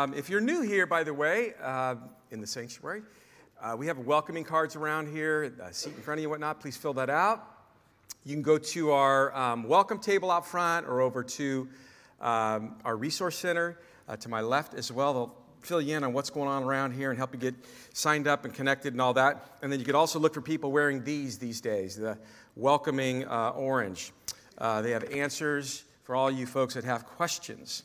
Um, if you're new here, by the way, uh, in the sanctuary, uh, we have welcoming cards around here, a seat in front of you, whatnot. Please fill that out. You can go to our um, welcome table out front or over to um, our resource center uh, to my left as well. They'll fill you in on what's going on around here and help you get signed up and connected and all that. And then you could also look for people wearing these these days, the welcoming uh, orange. Uh, they have answers for all you folks that have questions.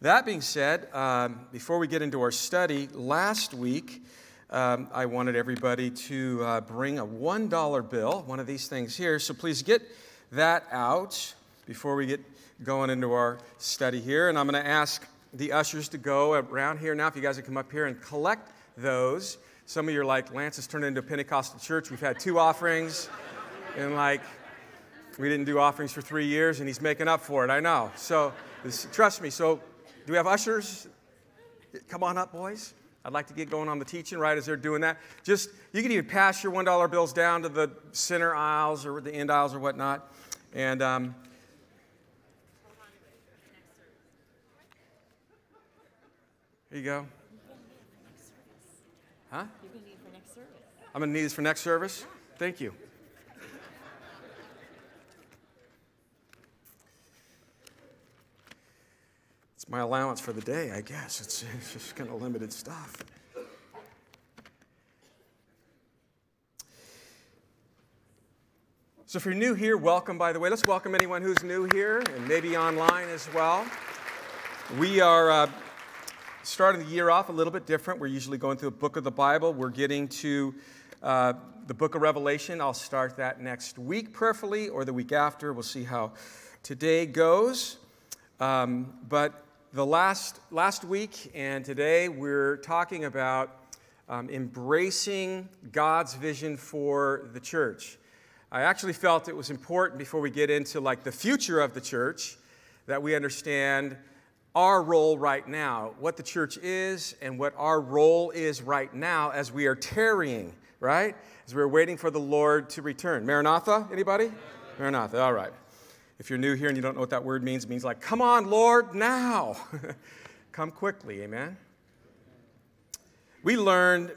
That being said, um, before we get into our study, last week um, I wanted everybody to uh, bring a $1 bill, one of these things here. So please get that out before we get going into our study here. And I'm going to ask the ushers to go around here now. If you guys would come up here and collect those. Some of you are like, Lance has turned into a Pentecostal church. We've had two offerings, and like, we didn't do offerings for three years, and he's making up for it. I know. So, this, trust me. So, do we have ushers? Come on up, boys. I'd like to get going on the teaching right as they're doing that. Just, you can even pass your $1 bills down to the center aisles or the end aisles or whatnot. And, um, here you go. Huh? You're going to need for next service. I'm going to need this for next service. Thank you. It's my allowance for the day, I guess. It's, it's just kind of limited stuff. So, if you're new here, welcome, by the way. Let's welcome anyone who's new here and maybe online as well. We are uh, starting the year off a little bit different. We're usually going through a book of the Bible. We're getting to uh, the book of Revelation. I'll start that next week, prayerfully, or the week after. We'll see how today goes. Um, but the last, last week and today, we're talking about um, embracing God's vision for the church. I actually felt it was important before we get into like the future of the church that we understand our role right now, what the church is and what our role is right now as we are tarrying, right? As we're waiting for the Lord to return. Maranatha, anybody? Maranatha, all right. If you're new here and you don't know what that word means, it means like, come on, Lord, now. come quickly, amen? We learned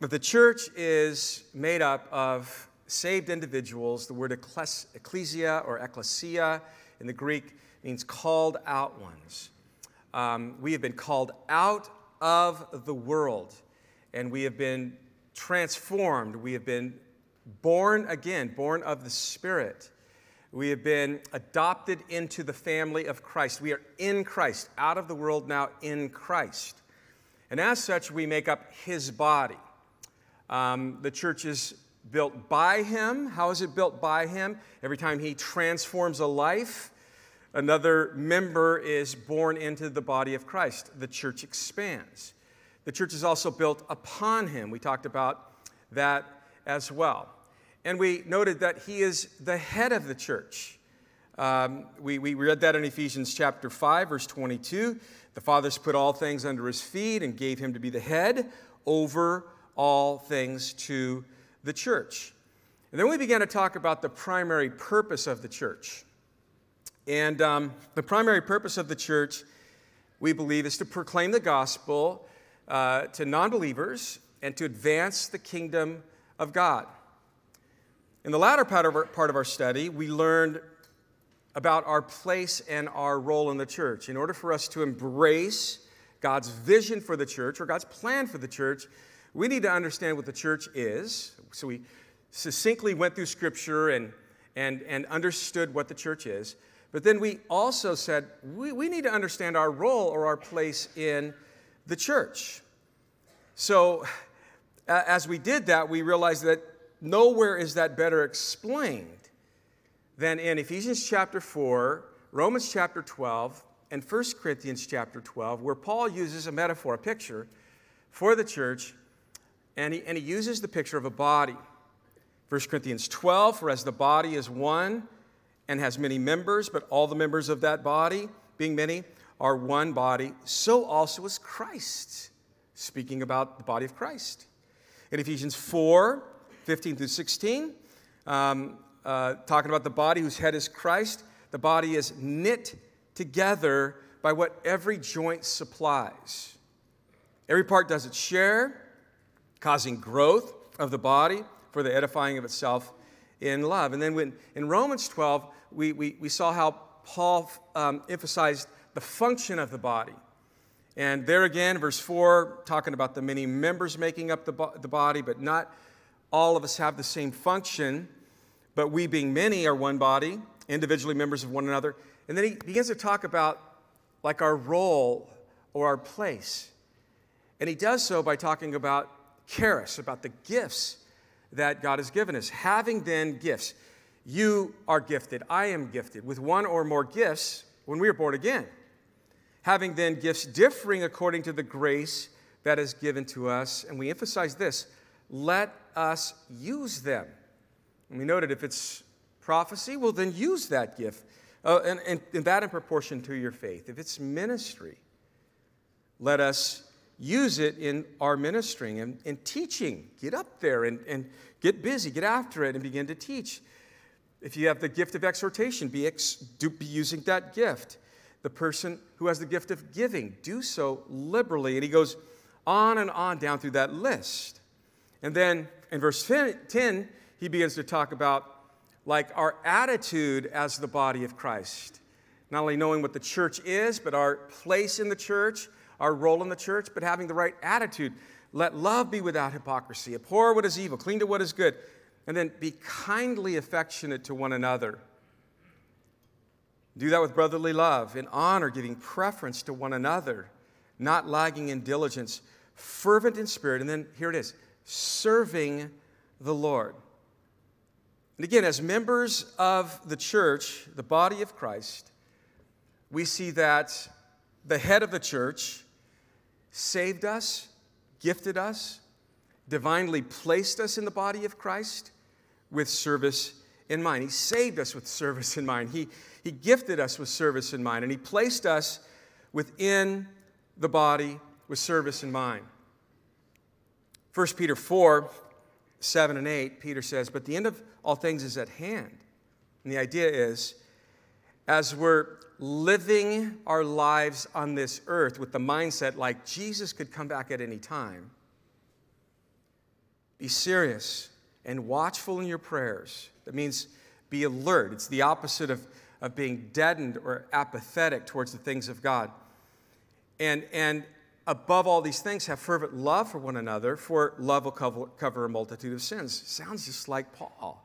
that the church is made up of saved individuals. The word ecclesia or ecclesia in the Greek means called out ones. Um, we have been called out of the world and we have been transformed. We have been born again, born of the Spirit. We have been adopted into the family of Christ. We are in Christ, out of the world now in Christ. And as such, we make up his body. Um, the church is built by him. How is it built by him? Every time he transforms a life, another member is born into the body of Christ. The church expands. The church is also built upon him. We talked about that as well. And we noted that he is the head of the church. Um, we, we read that in Ephesians chapter 5, verse 22. The Father's put all things under his feet and gave him to be the head over all things to the church. And then we began to talk about the primary purpose of the church. And um, the primary purpose of the church, we believe, is to proclaim the gospel uh, to non believers and to advance the kingdom of God. In the latter part of, our, part of our study, we learned about our place and our role in the church. In order for us to embrace God's vision for the church or God's plan for the church, we need to understand what the church is. So we succinctly went through Scripture and, and, and understood what the church is. But then we also said we, we need to understand our role or our place in the church. So as we did that, we realized that nowhere is that better explained than in Ephesians chapter 4, Romans chapter 12, and 1 Corinthians chapter 12, where Paul uses a metaphor, a picture for the church, and he, and he uses the picture of a body. 1 Corinthians 12, for as the body is one and has many members, but all the members of that body, being many, are one body, so also is Christ, speaking about the body of Christ. In Ephesians 4, 15 through 16, um, uh, talking about the body whose head is Christ. The body is knit together by what every joint supplies. Every part does its share, causing growth of the body for the edifying of itself in love. And then when, in Romans 12, we, we, we saw how Paul um, emphasized the function of the body. And there again, verse 4, talking about the many members making up the, bo- the body, but not all of us have the same function. But we, being many, are one body, individually members of one another. And then he begins to talk about like our role or our place. And he does so by talking about charis, about the gifts that God has given us. Having then gifts, you are gifted, I am gifted with one or more gifts when we are born again. Having then gifts differing according to the grace that is given to us. And we emphasize this let us use them. And we noted if it's prophecy, well, then use that gift. Uh, and, and, and that in proportion to your faith. If it's ministry, let us use it in our ministering and, and teaching. Get up there and, and get busy, get after it, and begin to teach. If you have the gift of exhortation, be, ex, do, be using that gift. The person who has the gift of giving, do so liberally. And he goes on and on down through that list. And then in verse 10, he begins to talk about like our attitude as the body of Christ. Not only knowing what the church is, but our place in the church, our role in the church, but having the right attitude. Let love be without hypocrisy. Abhor what is evil, cling to what is good, and then be kindly affectionate to one another. Do that with brotherly love, in honor, giving preference to one another, not lagging in diligence, fervent in spirit, and then here it is serving the Lord. And again, as members of the church, the body of Christ, we see that the head of the church saved us, gifted us, divinely placed us in the body of Christ with service in mind. He saved us with service in mind. He, he gifted us with service in mind, and He placed us within the body with service in mind. 1 Peter 4 7 and 8, Peter says, But the end of all things is at hand. And the idea is, as we're living our lives on this earth with the mindset like Jesus could come back at any time, be serious and watchful in your prayers. That means be alert. It's the opposite of, of being deadened or apathetic towards the things of God. And, and above all these things, have fervent love for one another, for love will cover, cover a multitude of sins. Sounds just like Paul.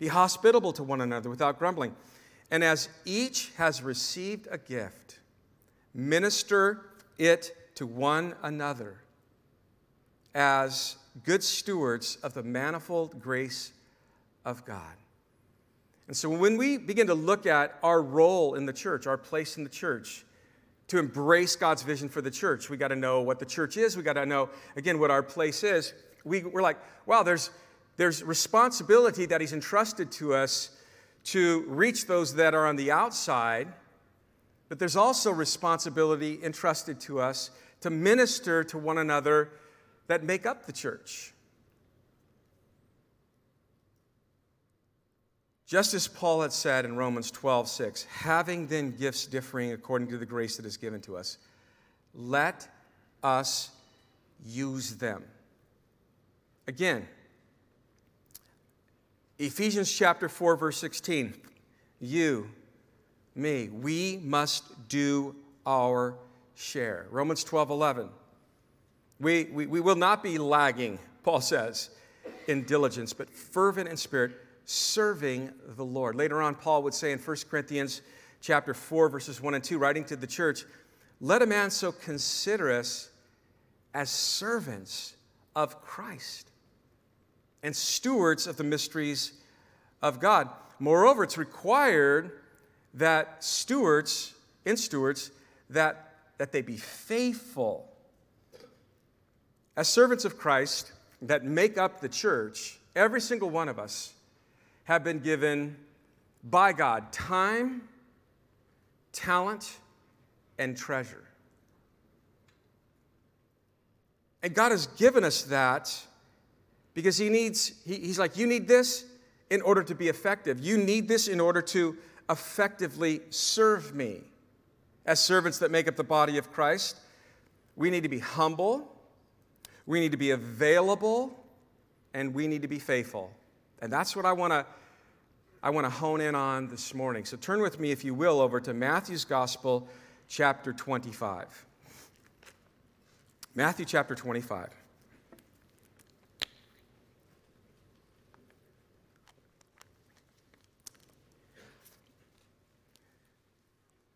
Be hospitable to one another without grumbling. And as each has received a gift, minister it to one another as good stewards of the manifold grace of God. And so when we begin to look at our role in the church, our place in the church, to embrace God's vision for the church. We got to know what the church is. We got to know, again, what our place is. We, we're like, wow, there's, there's responsibility that He's entrusted to us to reach those that are on the outside, but there's also responsibility entrusted to us to minister to one another that make up the church. Just as Paul had said in Romans 12, 6, having then gifts differing according to the grace that is given to us, let us use them. Again, Ephesians chapter 4, verse 16, you, me, we must do our share. Romans 12, 11, we, we, we will not be lagging, Paul says, in diligence, but fervent in spirit serving the Lord. Later on, Paul would say in 1 Corinthians chapter 4, verses 1 and 2, writing to the church, let a man so consider us as servants of Christ and stewards of the mysteries of God. Moreover, it's required that stewards, in stewards, that, that they be faithful. As servants of Christ that make up the church, every single one of us have been given by God time, talent, and treasure. And God has given us that because He needs, he, He's like, you need this in order to be effective. You need this in order to effectively serve me. as servants that make up the body of Christ, we need to be humble, we need to be available, and we need to be faithful. And that's what I want to I want to hone in on this morning. So turn with me if you will over to Matthew's Gospel chapter 25. Matthew chapter 25.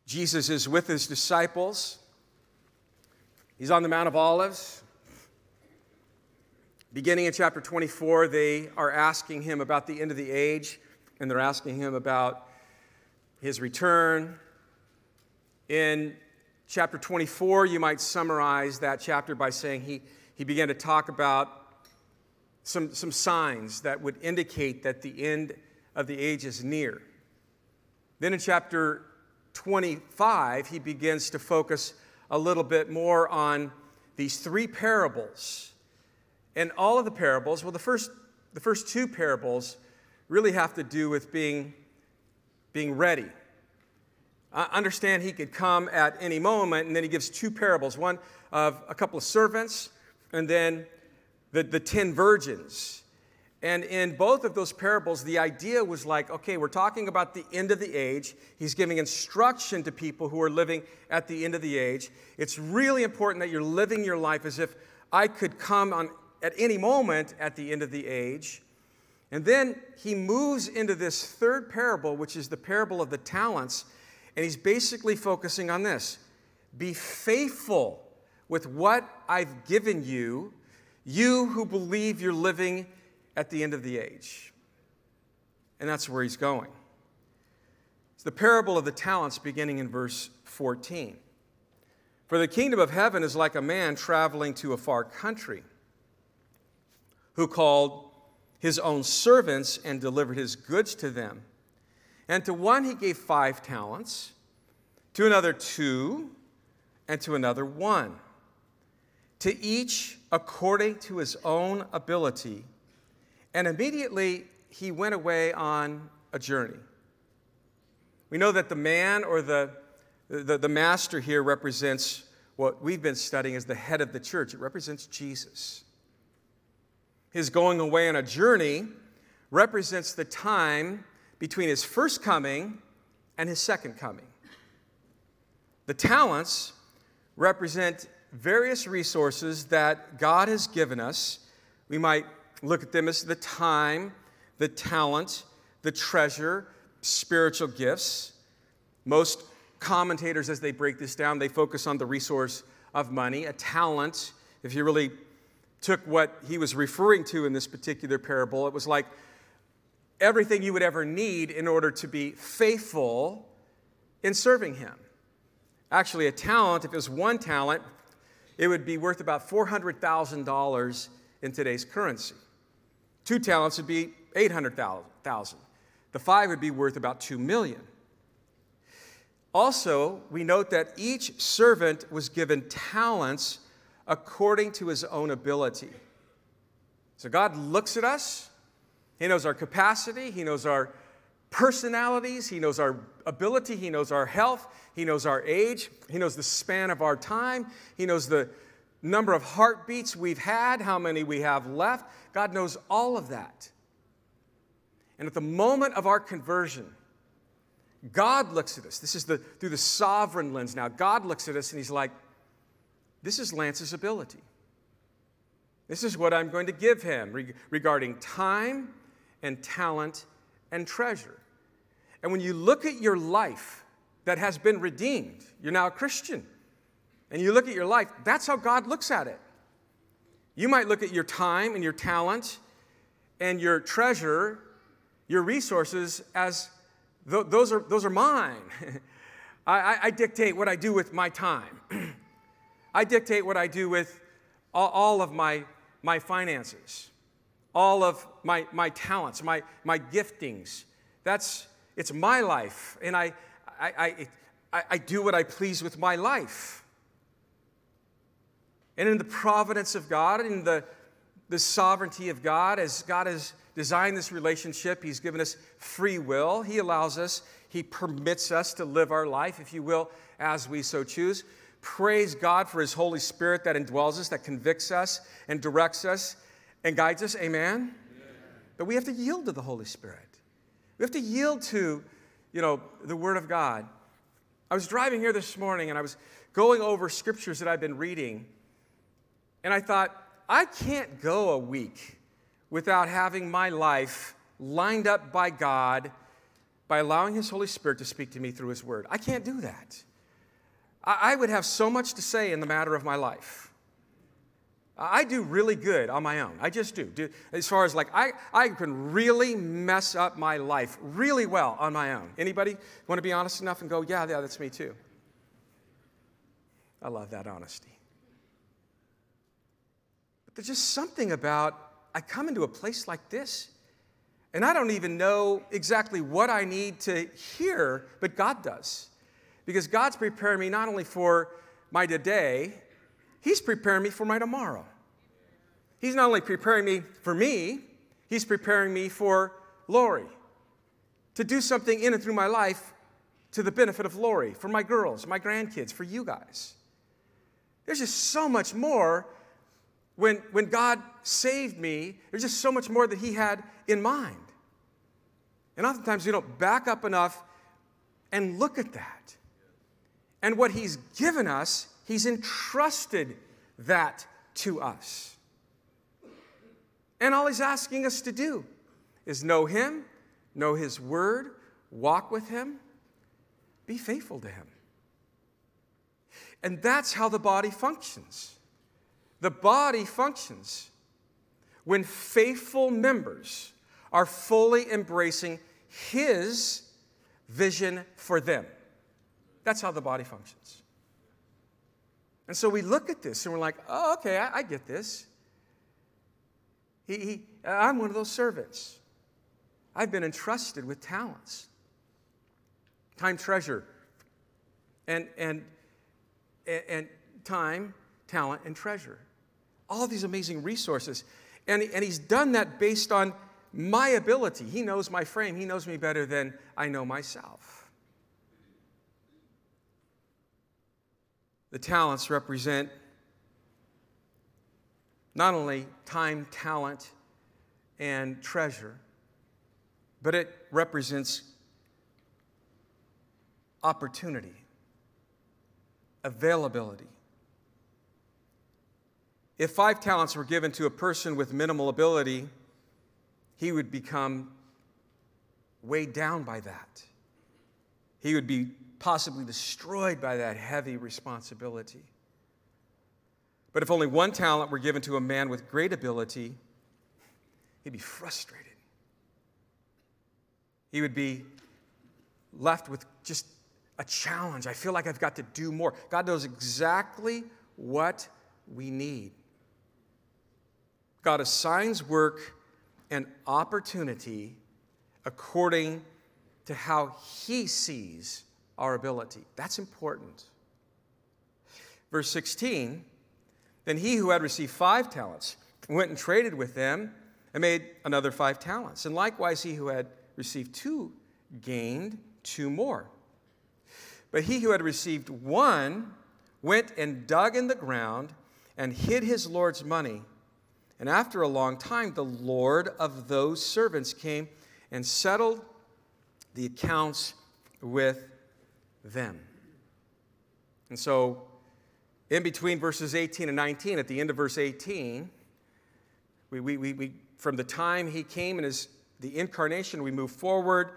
Jesus is with his disciples. He's on the Mount of Olives. Beginning in chapter 24, they are asking him about the end of the age, and they're asking him about his return. In chapter 24, you might summarize that chapter by saying he, he began to talk about some, some signs that would indicate that the end of the age is near. Then in chapter 25, he begins to focus a little bit more on these three parables. And all of the parables, well, the first, the first two parables really have to do with being, being ready. I understand he could come at any moment, and then he gives two parables one of a couple of servants, and then the, the ten virgins. And in both of those parables, the idea was like, okay, we're talking about the end of the age. He's giving instruction to people who are living at the end of the age. It's really important that you're living your life as if I could come on at any moment at the end of the age. And then he moves into this third parable, which is the parable of the talents. And he's basically focusing on this be faithful with what I've given you, you who believe you're living at the end of the age. And that's where he's going. It's the parable of the talents beginning in verse 14. For the kingdom of heaven is like a man traveling to a far country who called his own servants and delivered his goods to them. And to one he gave five talents, to another two, and to another one. To each according to his own ability and immediately he went away on a journey. We know that the man or the, the, the, master here represents what we've been studying as the head of the church. It represents Jesus. His going away on a journey represents the time between his first coming and his second coming. The talents represent various resources that God has given us. We might look at them as the time, the talent, the treasure, spiritual gifts. Most commentators, as they break this down, they focus on the resource of money, a talent. If you really took what he was referring to in this particular parable, it was like everything you would ever need in order to be faithful in serving him. Actually, a talent, if it was one talent, it would be worth about $400,000 in today's currency. Two talents would be 800,000. The five would be worth about 2 million. Also, we note that each servant was given talents according to his own ability. So God looks at us, He knows our capacity, He knows our personalities, He knows our ability, He knows our health, He knows our age, He knows the span of our time, He knows the number of heartbeats we've had, how many we have left. God knows all of that. And at the moment of our conversion, God looks at us. This is the, through the sovereign lens now. God looks at us and he's like, this is Lance's ability. This is what I'm going to give him regarding time and talent and treasure. And when you look at your life that has been redeemed, you're now a Christian and you look at your life, that's how God looks at it. You might look at your time and your talent and your treasure, your resources, as th- those, are, those are mine. I, I, dictate what I do with my time. I dictate what I do with all, of my, my finances, all of my, my talents, my, my giftings. That's, it's my life, and I, I, I, I do what I please with my life. And in the providence of God, in the, the sovereignty of God, as God has designed this relationship. He's given us free will. He allows us, He permits us to live our life, if you will, as we so choose. Praise God for His Holy Spirit that indwells us, that convicts us and directs us and guides us. Amen? Amen. But we have to yield to the Holy Spirit. We have to yield to, you know, the Word of God. I was driving here this morning and I was going over scriptures that I've been reading, and I thought, I can't go a week without having my life lined up by God by allowing His Holy Spirit to speak to me through His Word. I can't do that. I would have so much to say in the matter of my life. I do really good on my own. I just do. As far as like, I, I can really mess up my life really well on my own. Anybody want to be honest enough and go, yeah, yeah, that's me too? I love that honesty. But there's just something about, I come into a place like this, and I don't even know exactly what I need to hear, but God does. Because God's preparing me not only for my today, He's preparing me for my tomorrow. He's not only preparing me for me, He's preparing me for Lori to do something in and through my life to the benefit of Lori, for my girls, my grandkids, for you guys. There's just so much more. When, when God saved me, there's just so much more that He had in mind. And oftentimes we don't back up enough and look at that. And what He's given us He's entrusted that to us. And all He's asking us to do is know Him, know His Word, walk with Him, be faithful to Him. And that's how the body functions. The body functions when faithful members are fully embracing His vision for them. That's how the body functions. And so we look at this and we're like, oh, okay, I, I get this. He, he, uh, I'm one of those servants. I've been entrusted with talents, time, treasure, and, and, and time, talent, and treasure. All these amazing resources. And, and he's done that based on my ability. He knows my frame, he knows me better than I know myself. The talents represent not only time, talent, and treasure, but it represents opportunity, availability. If five talents were given to a person with minimal ability, he would become weighed down by that. He would be possibly destroyed by that heavy responsibility. But if only one talent were given to a man with great ability, he'd be frustrated. He would be left with just a challenge. I feel like I've got to do more. God knows exactly what we need. God assigns work and opportunity according to how He sees our ability. That's important. Verse 16 Then he who had received five talents went and traded with them and made another five talents. And likewise, he who had received two gained two more. But he who had received one went and dug in the ground and hid his Lord's money. And after a long time, the Lord of those servants came and settled the accounts with them. And so, in between verses 18 and 19, at the end of verse 18, we, we, we, we from the time he came and his, the incarnation, we move forward.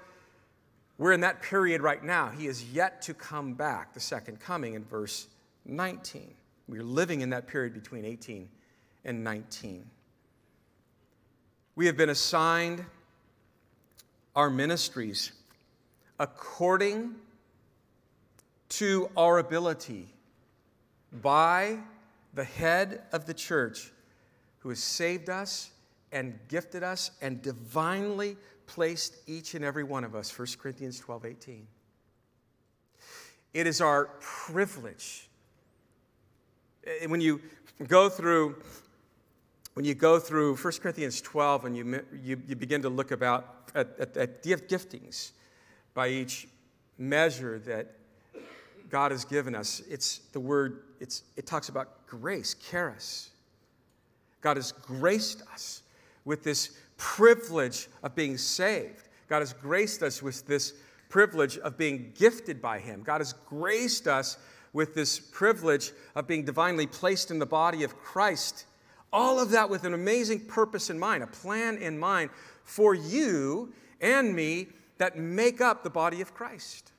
We're in that period right now. He is yet to come back, the second coming in verse 19. We're living in that period between 18 and 19. We have been assigned our ministries according to our ability by the head of the church who has saved us and gifted us and divinely placed each and every one of us 1 corinthians 12 18 it is our privilege. When you go through when you go through 1 Corinthians 12 and you, you, you begin to look about at, at, at giftings by each measure that God has given us, it's the word, it's, it talks about grace, charis. God has graced us with this privilege of being saved. God has graced us with this privilege of being gifted by Him. God has graced us with this privilege of being divinely placed in the body of Christ all of that with an amazing purpose in mind, a plan in mind for you and me that make up the body of Christ.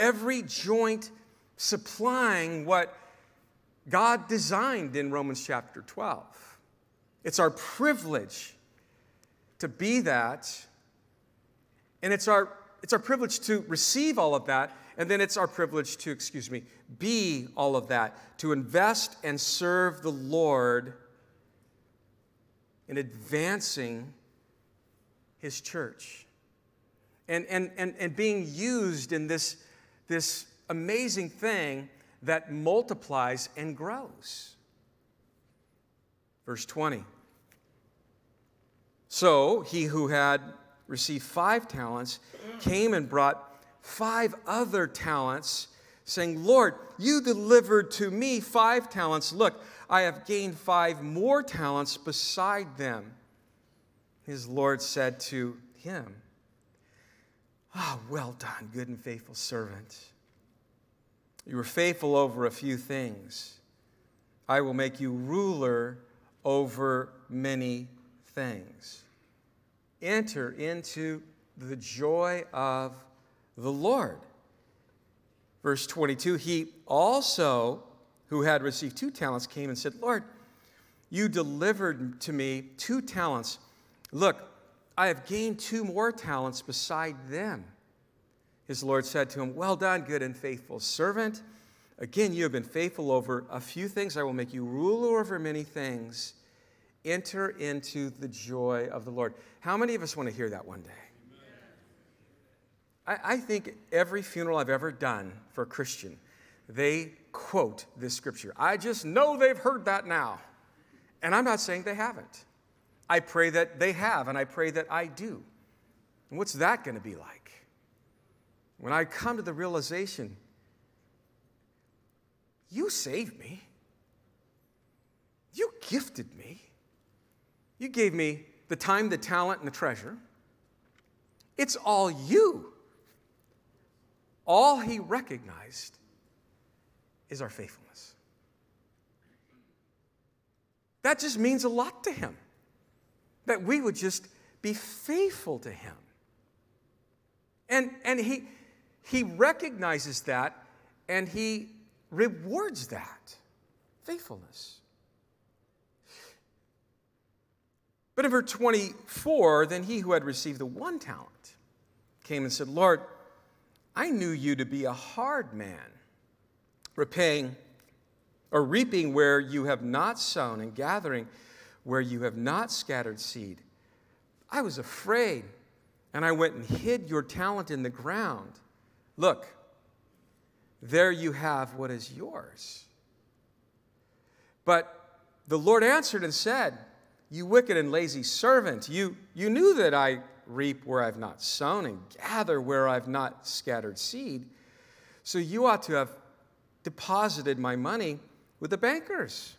Every joint supplying what God designed in Romans chapter 12. It's our privilege to be that, and it's our, it's our privilege to receive all of that, and then it's our privilege to, excuse me, be all of that, to invest and serve the Lord in advancing his church and, and, and, and being used in this, this amazing thing that multiplies and grows. Verse 20. So he who had received five talents came and brought five other talents, saying, Lord, you delivered to me five talents. Look, I have gained five more talents beside them. His Lord said to him, Ah, oh, well done, good and faithful servant. You were faithful over a few things. I will make you ruler over many things. Enter into the joy of the Lord. Verse 22 He also who had received two talents, came and said, Lord, you delivered to me two talents. Look, I have gained two more talents beside them. His Lord said to him, Well done, good and faithful servant. Again, you have been faithful over a few things. I will make you ruler over many things. Enter into the joy of the Lord. How many of us want to hear that one day? I, I think every funeral I've ever done for a Christian, they quote this scripture. I just know they've heard that now. And I'm not saying they haven't. I pray that they have, and I pray that I do. And what's that going to be like? When I come to the realization, you saved me, you gifted me, you gave me the time, the talent, and the treasure. It's all you. All he recognized is our faithfulness. That just means a lot to him. That we would just be faithful to him. And, and he, he recognizes that and he rewards that faithfulness. But in verse 24, then he who had received the one talent came and said, Lord, I knew you to be a hard man repaying or reaping where you have not sown and gathering where you have not scattered seed. I was afraid, and I went and hid your talent in the ground. Look, there you have what is yours. But the Lord answered and said, You wicked and lazy servant, you, you knew that I reap where I've not sown and gather where I've not scattered seed. So you ought to have deposited my money with the bankers.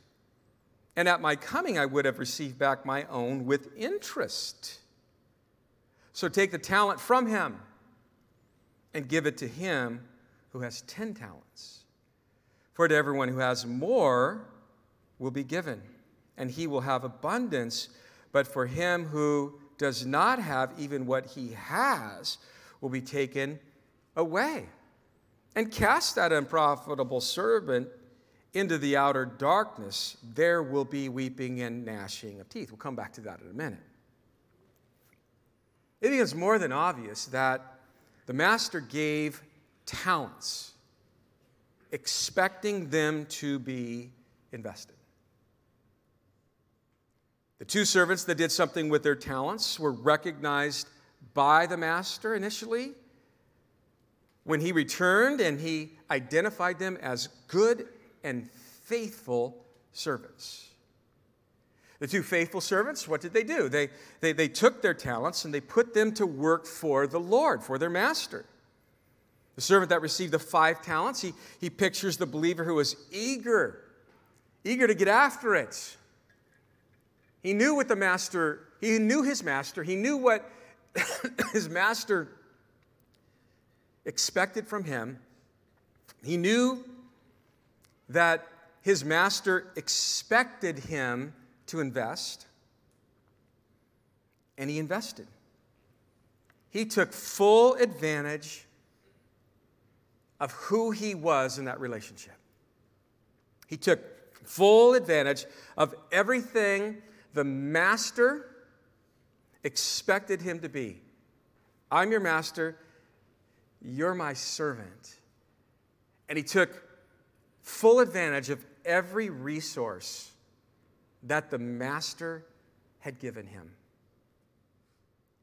And at my coming, I would have received back my own with interest. So take the talent from him and give it to him who has 10 talents. For to everyone who has more will be given, and he will have abundance. But for him who does not have even what he has will be taken away and cast that unprofitable servant into the outer darkness. There will be weeping and gnashing of teeth. We'll come back to that in a minute. I think it's more than obvious that the master gave talents, expecting them to be invested. The two servants that did something with their talents were recognized by the master initially when he returned and he identified them as good and faithful servants. The two faithful servants, what did they do? They, they, they took their talents and they put them to work for the Lord, for their master. The servant that received the five talents, he, he pictures the believer who was eager, eager to get after it. He knew what the master, he knew his master, he knew what his master expected from him. He knew that his master expected him to invest, and he invested. He took full advantage of who he was in that relationship. He took full advantage of everything the master expected him to be. I'm your master, you're my servant. And he took full advantage of every resource that the master had given him.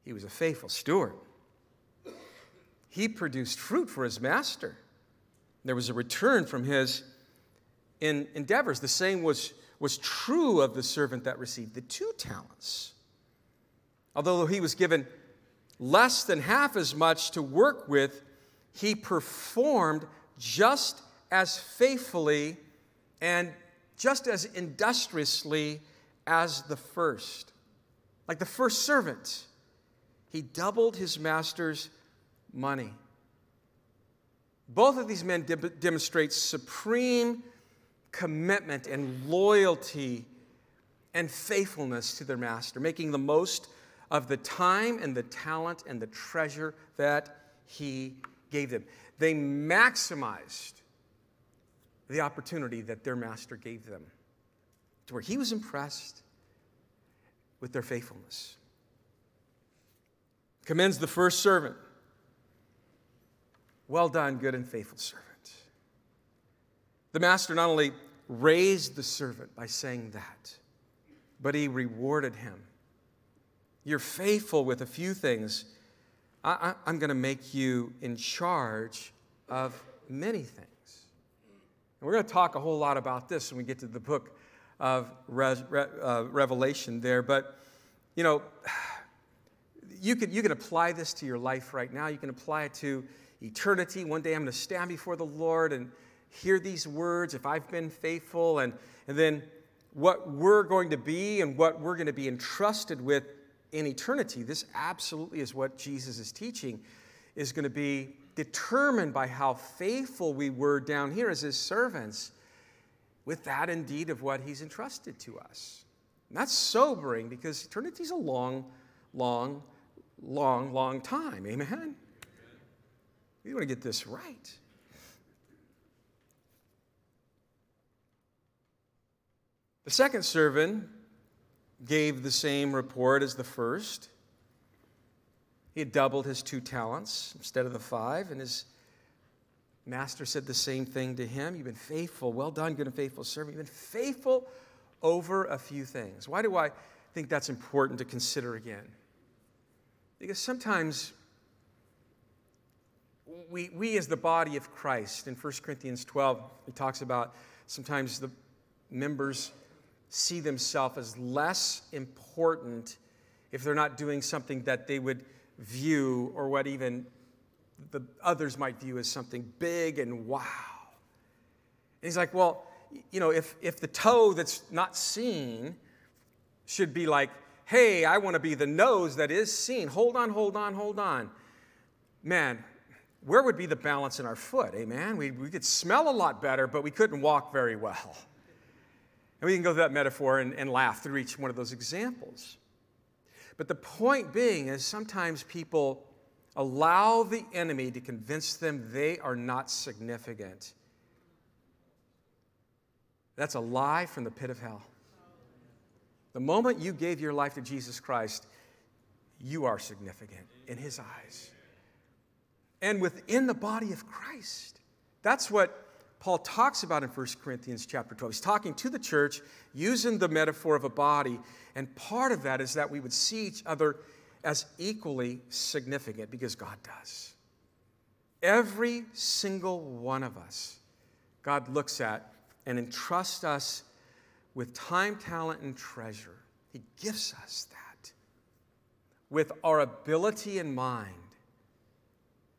He was a faithful steward. He produced fruit for his master. There was a return from his in endeavors. The same was, was true of the servant that received the two talents. Although he was given less than half as much to work with, he performed just as faithfully and just as industriously as the first. Like the first servant, he doubled his master's money. Both of these men de- demonstrate supreme commitment and loyalty and faithfulness to their master, making the most of the time and the talent and the treasure that he gave them. They maximized the opportunity that their master gave them to where he was impressed with their faithfulness. Commends the first servant. Well done, good and faithful servant. The master not only raised the servant by saying that, but he rewarded him. You're faithful with a few things. I, am going to make you in charge of many things. And we're going to talk a whole lot about this when we get to the book of Re- uh, Revelation there. But, you know, you can, you can apply this to your life right now. You can apply it to eternity. One day I'm going to stand before the Lord and hear these words if I've been faithful. And, and then what we're going to be and what we're going to be entrusted with in eternity. This absolutely is what Jesus is teaching, is going to be determined by how faithful we were down here as his servants with that indeed of what he's entrusted to us. And that's sobering because eternity is a long, long, long, long time. Amen? We want to get this right. The second servant gave the same report as the first. He had doubled his two talents instead of the five, and his master said the same thing to him. You've been faithful. Well done, good and faithful servant. You've been faithful over a few things. Why do I think that's important to consider again? Because sometimes we, we as the body of Christ, in 1 Corinthians 12, he talks about sometimes the members see themselves as less important if they're not doing something that they would view or what even the others might view as something big and wow. And he's like, well, you know, if, if the toe that's not seen should be like, hey, I want to be the nose that is seen. Hold on, hold on, hold on. Man, where would be the balance in our foot? Eh, Amen. We, we could smell a lot better, but we couldn't walk very well. And we can go through that metaphor and, and laugh through each one of those examples. But the point being is sometimes people allow the enemy to convince them they are not significant. That's a lie from the pit of hell. The moment you gave your life to Jesus Christ, you are significant in his eyes. And within the body of Christ. That's what Paul talks about in 1 Corinthians chapter 12. He's talking to the church using the metaphor of a body, and part of that is that we would see each other as equally significant because God does. Every single one of us, God looks at and entrusts us with time, talent, and treasure. He gives us that with our ability in mind.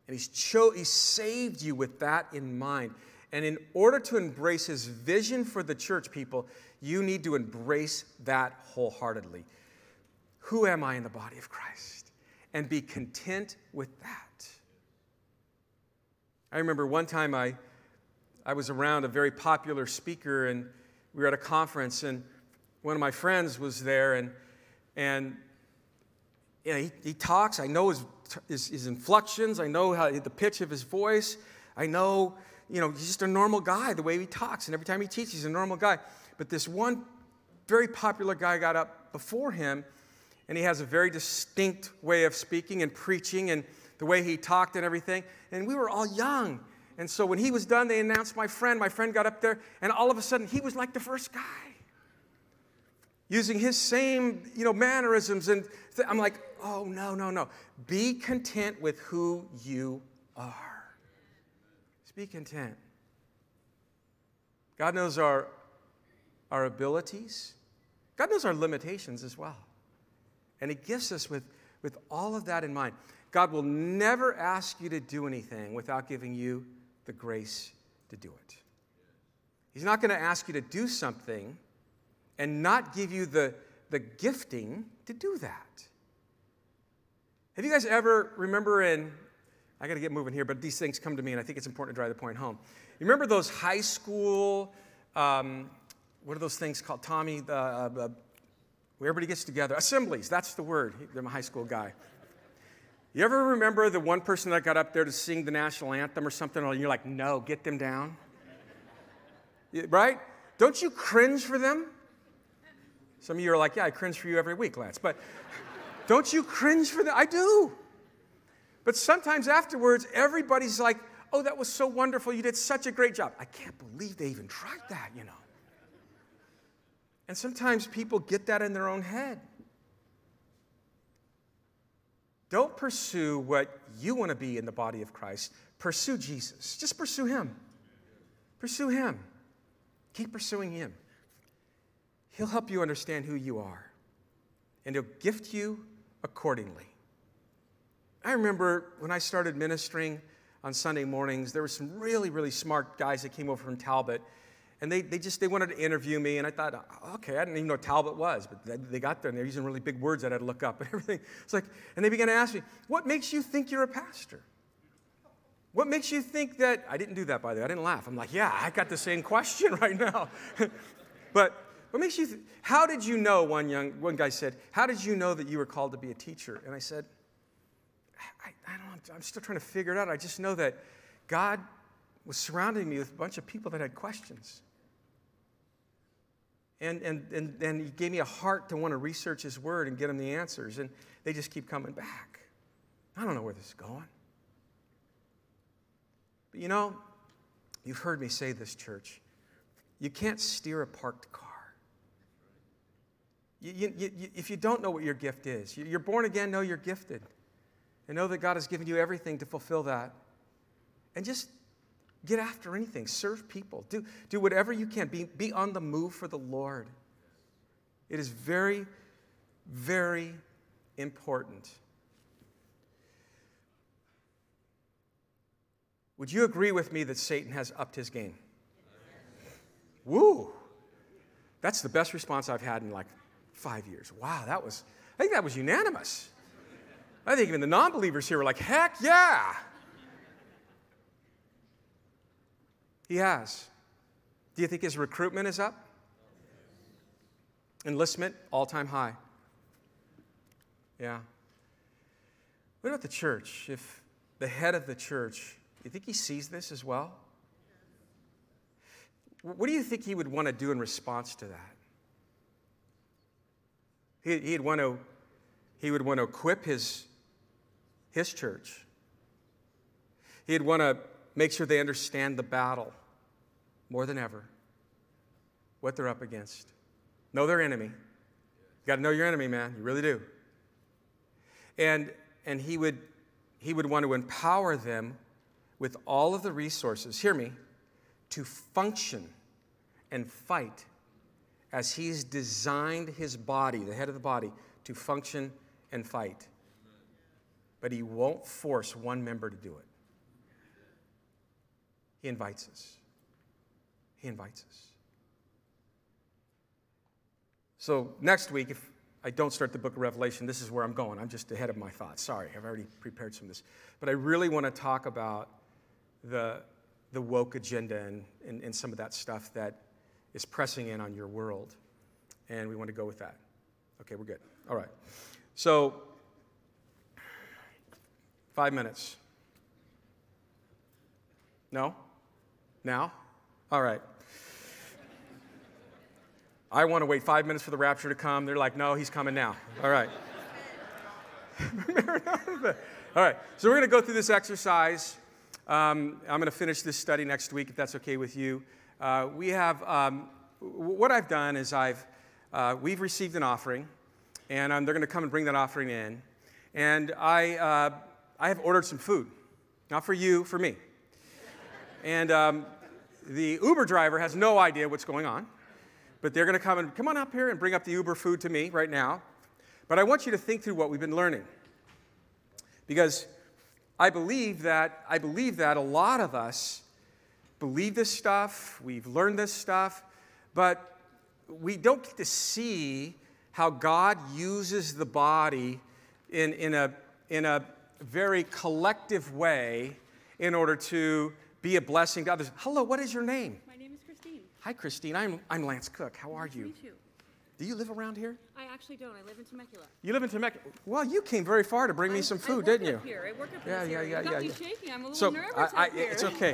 And he's, cho- he saved you with that in mind. And in order to embrace his vision for the church, people, you need to embrace that wholeheartedly. Who am I in the body of Christ? And be content with that. I remember one time I, I was around a very popular speaker, and we were at a conference, and one of my friends was there, and, and you know, he, he talks. I know his, his, his inflections, I know how, the pitch of his voice, I know you know, he's just a normal guy the way he talks. And every time he teaches, he's a normal guy. But this one very popular guy got up before him, and he has a very distinct way of speaking and preaching and the way he talked and everything. And we were all young. And so when he was done, they announced my friend. My friend got up there, and all of a sudden, he was like the first guy. Using his same, you know, mannerisms. And th- I'm like, oh, no, no, no. Be content with who you are. Be content. God knows our, our abilities, God knows our limitations as well. And He gifts us with, with all of that in mind. God will never ask you to do anything without giving you the grace to do it. He's not going to ask you to do something and not give you the, the gifting to do that. Have you guys ever remember in I got to get moving here, but these things come to me, and I think it's important to drive the point home. You remember those high school, um, what are those things called, Tommy? The, uh, where everybody gets together. Assemblies, that's the word. I'm a high school guy. You ever remember the one person that got up there to sing the national anthem or something, and you're like, no, get them down? right? Don't you cringe for them? Some of you are like, yeah, I cringe for you every week, Lance. But don't you cringe for them? I do. But sometimes afterwards, everybody's like, oh, that was so wonderful. You did such a great job. I can't believe they even tried that, you know. And sometimes people get that in their own head. Don't pursue what you want to be in the body of Christ. Pursue Jesus. Just pursue Him. Pursue Him. Keep pursuing Him. He'll help you understand who you are, and He'll gift you accordingly. I remember when I started ministering on Sunday mornings, there were some really, really smart guys that came over from Talbot. And they, they just they wanted to interview me, and I thought, okay, I didn't even know Talbot was, but they, they got there and they're using really big words that I had to look up and everything. It's like, and they began to ask me, what makes you think you're a pastor? What makes you think that I didn't do that by the way? I didn't laugh. I'm like, yeah, I got the same question right now. but what makes you? Th- how did you know? One young one guy said, how did you know that you were called to be a teacher? And I said, I don't, I'm still trying to figure it out. I just know that God was surrounding me with a bunch of people that had questions. And, and, and, and he gave me a heart to want to research his word and get them the answers. And they just keep coming back. I don't know where this is going. But you know, you've heard me say this, church. You can't steer a parked car. You, you, you, if you don't know what your gift is, you're born again, know you're gifted and know that God has given you everything to fulfill that. And just get after anything, serve people, do, do whatever you can, be, be on the move for the Lord. It is very, very important. Would you agree with me that Satan has upped his game? Woo! That's the best response I've had in like five years. Wow, that was, I think that was unanimous. I think even the non believers here were like, heck yeah. He has. Do you think his recruitment is up? Enlistment, all time high. Yeah. What about the church? If the head of the church, do you think he sees this as well? What do you think he would want to do in response to that? He'd want to, he would want to equip his his church. He'd want to make sure they understand the battle more than ever, what they're up against. Know their enemy. You got to know your enemy, man. You really do. And, and he, would, he would want to empower them with all of the resources, hear me, to function and fight as He's designed His body, the head of the body, to function and fight. But He won't force one member to do it. He invites us. He invites us. So, next week, if I don't start the book of Revelation, this is where I'm going. I'm just ahead of my thoughts. Sorry, I've already prepared some of this. But I really want to talk about the, the woke agenda and, and, and some of that stuff that is pressing in on your world. And we want to go with that. Okay, we're good. All right. So, five minutes. No? Now? All right. I want to wait five minutes for the rapture to come. They're like, no, he's coming now. All right. All right. So we're going to go through this exercise. Um, I'm going to finish this study next week, if that's okay with you. Uh, we have, um, what I've done is I've, uh, we've received an offering, and um, they're going to come and bring that offering in. And I, uh, I have ordered some food, not for you, for me. And um, the Uber driver has no idea what's going on, but they're going to come and come on up here and bring up the Uber food to me right now. But I want you to think through what we've been learning. Because I believe that I believe that a lot of us believe this stuff, we've learned this stuff, but we don't get to see how God uses the body in, in, a, in a very collective way in order to be a blessing to others. Hello, what is your name? My name is Christine. Hi, Christine. I'm, I'm Lance Cook. How are Nice to you? you. Do you live around here? I actually don't. I live in Temecula. You live in Temecula. Well, you came very far to bring me I- some I food, didn't you? Here. I work up Yeah, this yeah, yeah, yeah, me yeah. shaking. I'm a little So nervous I, I, here. it's okay.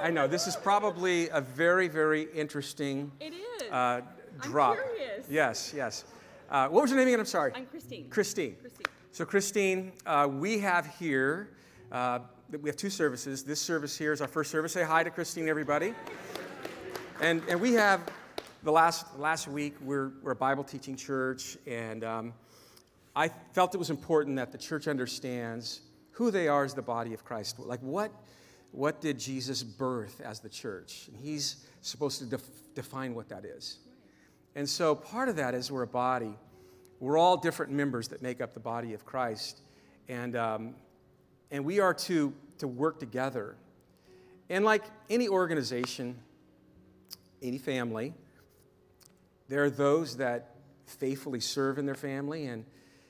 I know this is probably a very, very interesting It is. uh, I'm curious. Yes, yes. Uh, what was your name again? I'm sorry. I'm Christine. Christine. Christine. So, Christine, uh, we have here, uh, we have two services. This service here is our first service. Say hi to Christine, everybody. And, and we have the last, last week, we're, we're a Bible teaching church, and um, I felt it was important that the church understands who they are as the body of Christ. Like, what, what did Jesus birth as the church? And he's supposed to def- define what that is. And so part of that is we're a body. We're all different members that make up the body of Christ. And, um, and we are to, to work together. And like any organization, any family, there are those that faithfully serve in their family and,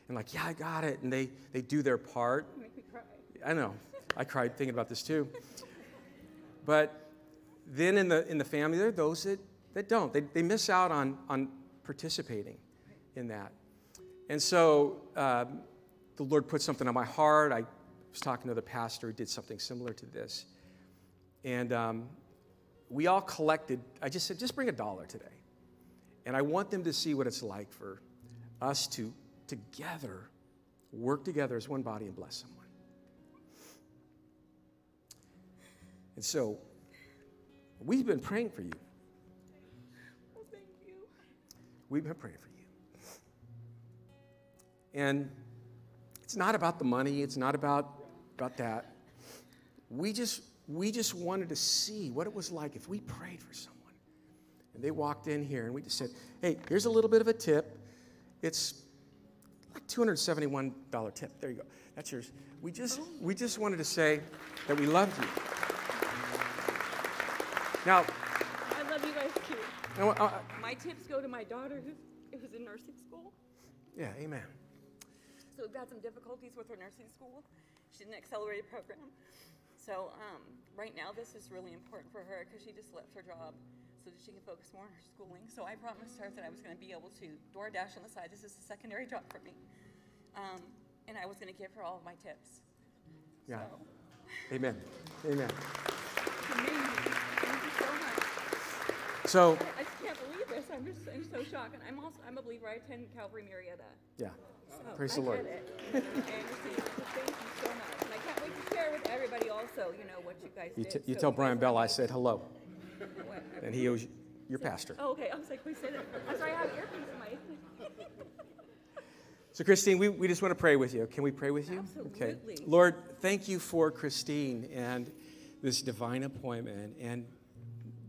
and like, yeah, I got it. And they, they do their part. Make me cry. I know. I cried thinking about this too. But then in the, in the family, there are those that, that don't. They, they miss out on, on participating in that. And so um, the Lord put something on my heart. I was talking to the pastor who did something similar to this. And um, we all collected, I just said, just bring a dollar today. And I want them to see what it's like for us to together work together as one body and bless someone. And so we've been praying for you. Oh, thank you. We've been praying for you. And it's not about the money, it's not about, about that. We just, we just wanted to see what it was like if we prayed for someone. And they walked in here and we just said, hey, here's a little bit of a tip. It's like $271 tip. There you go. That's yours. We just, we just wanted to say that we loved you. Now, I love you guys too. Wa- uh, My tips go to my daughter who who was in nursing school. yeah, amen. So we've had some difficulties with her nursing school. She did an accelerated program. So um, right now, this is really important for her because she just left her job so that she can focus more on her schooling. So I promised her that I was going to be able to DoorDash on the side. This is a secondary job for me. Um, and I was going to give her all of my tips. Yeah. So, Amen. Amen. amazing. Thank you so. So, I just can't believe this. I'm just I'm so shocked. And I'm also I'm a believer. I attend Calvary Murrieta. yeah. So Praise I the Lord. Get it. Thank you so much. And I can't wait to share with everybody also, you know, what you guys You, did. t- you So tell Brian Bell I said hello, What? and he owes your pastor. Oh, okay. I was like, please say that. I'm sorry, I have earpiece in my. So, Christine, we, we just want to pray with you. Can we pray with you? Absolutely. Okay. Lord, thank you for Christine and this divine appointment. And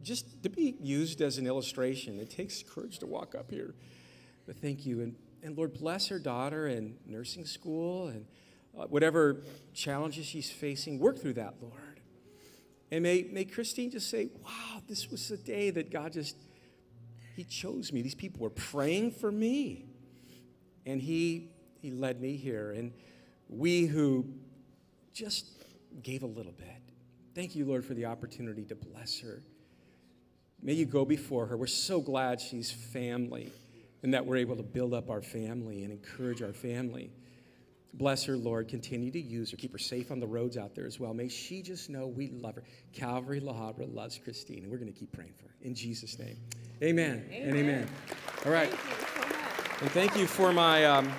just to be used as an illustration. It takes courage to walk up here. But thank you. And, and Lord, bless her daughter in nursing school and uh, whatever challenges she's facing. Work through that, Lord. And may, may Christine just say, wow, this was the day that God just, He chose me. These people were praying for me. And He, he led me here. And we who just gave a little bit, thank you, Lord, for the opportunity to bless her. May you go before her. We're so glad she's family and that we're able to build up our family and encourage our family. Bless her, Lord. Continue to use her. Keep her safe on the roads out there as well. May she just know we love her. Calvary La Habra loves Christine, and we're going to keep praying for her. In Jesus' name. Amen, amen. and amen. All right. Thank you so. And thank you for my, um,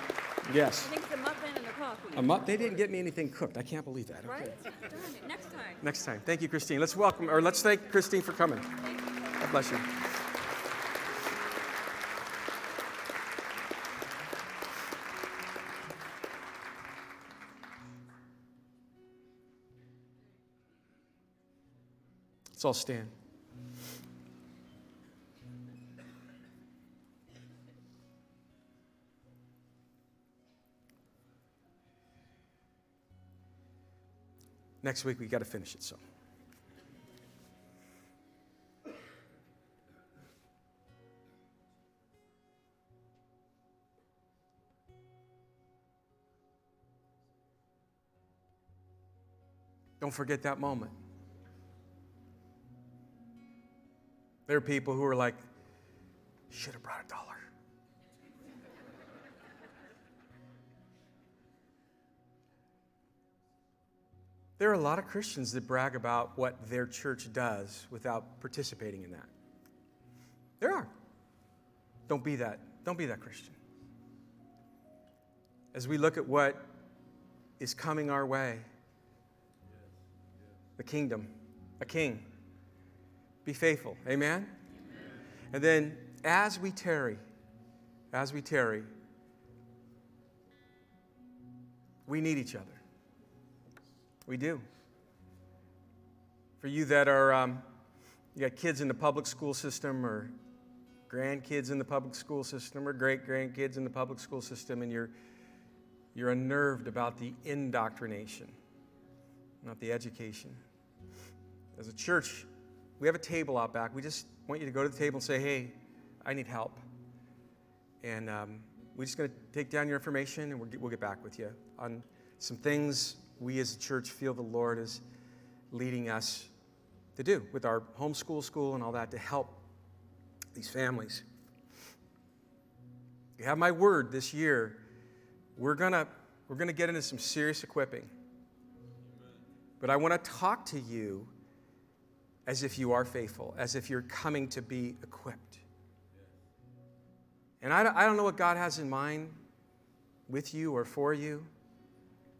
yes. I think it's a muffin and a coffee. A mu- they didn't get me anything cooked. I can't believe that. Okay. Right? Next time. Next time. Thank you, Christine. Let's welcome, or let's thank Christine for coming. God bless you. All stand. Next week, we got to finish it, so. Don't forget that moment. There are people who are like, should have brought a dollar. There are a lot of Christians that brag about what their church does without participating in that. There are. Don't be that. Don't be that Christian. As we look at what is coming our way, the kingdom, a king, be faithful. Amen? And then as we tarry, as we tarry, we need each other. We do. For you that are, um, you got kids in the public school system or grandkids in the public school system or great grandkids in the public school system, and you're, you're unnerved about the indoctrination, not the education. As a church, we have a table out back. We just want you to go to the table and say, hey, I need help. And um, we're just going to take down your information and we'll get, we'll get back with you on some things we as a church feel the Lord is leading us to do with our homeschool school and all that to help these families. You have my word this year. We're going to we're going to get into some serious equipping. But I want to talk to you as if you are faithful, as if you're coming to be equipped. And I don't, I don't know what God has in mind with you or for you,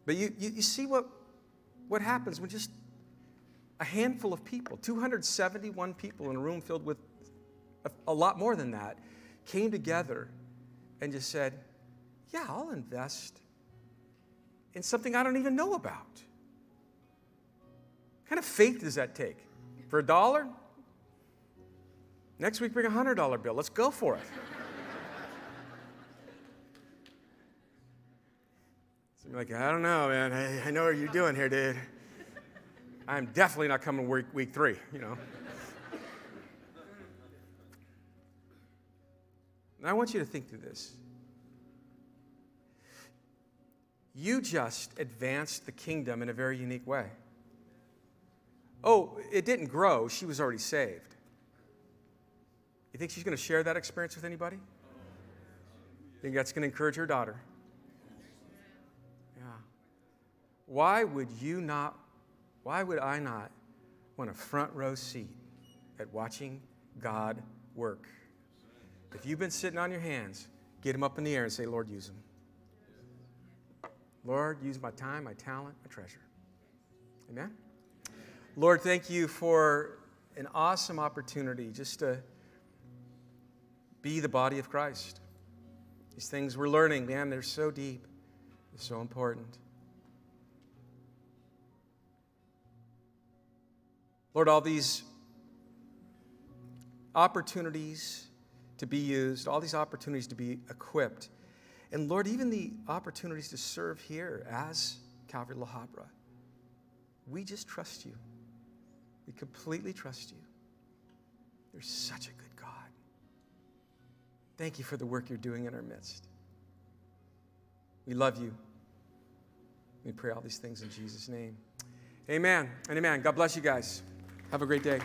but you, you, you see what, what happens when just a handful of people, 271 people in a room filled with a, a lot more than that, came together and just said, Yeah, I'll invest in something I don't even know about. What kind of faith does that take? For a dollar? Next week, bring a $100 bill. Let's go for it. so you're like, I don't know, man. I, I know what you're doing here, dude. I'm definitely not coming week, week three, you know. and I want you to think through this. You just advanced the kingdom in a very unique way. Oh, it didn't grow. She was already saved. You think she's going to share that experience with anybody? Think that's going to encourage her daughter? Yeah. Why would you not, why would I not want a front row seat at watching God work? If you've been sitting on your hands, get them up in the air and say, Lord, use them. Lord, use my time, my talent, my treasure. Amen? Lord, thank you for an awesome opportunity just to be the body of Christ. These things we're learning, man, they're so deep, they're so important. Lord, all these opportunities to be used, all these opportunities to be equipped. And Lord, even the opportunities to serve here as Calvary La Habra. We just trust you. We completely trust you. You're such a good God. Thank you for the work you're doing in our midst. We love you. We pray all these things in Jesus' name. Amen and amen. God bless you guys. Have a great day.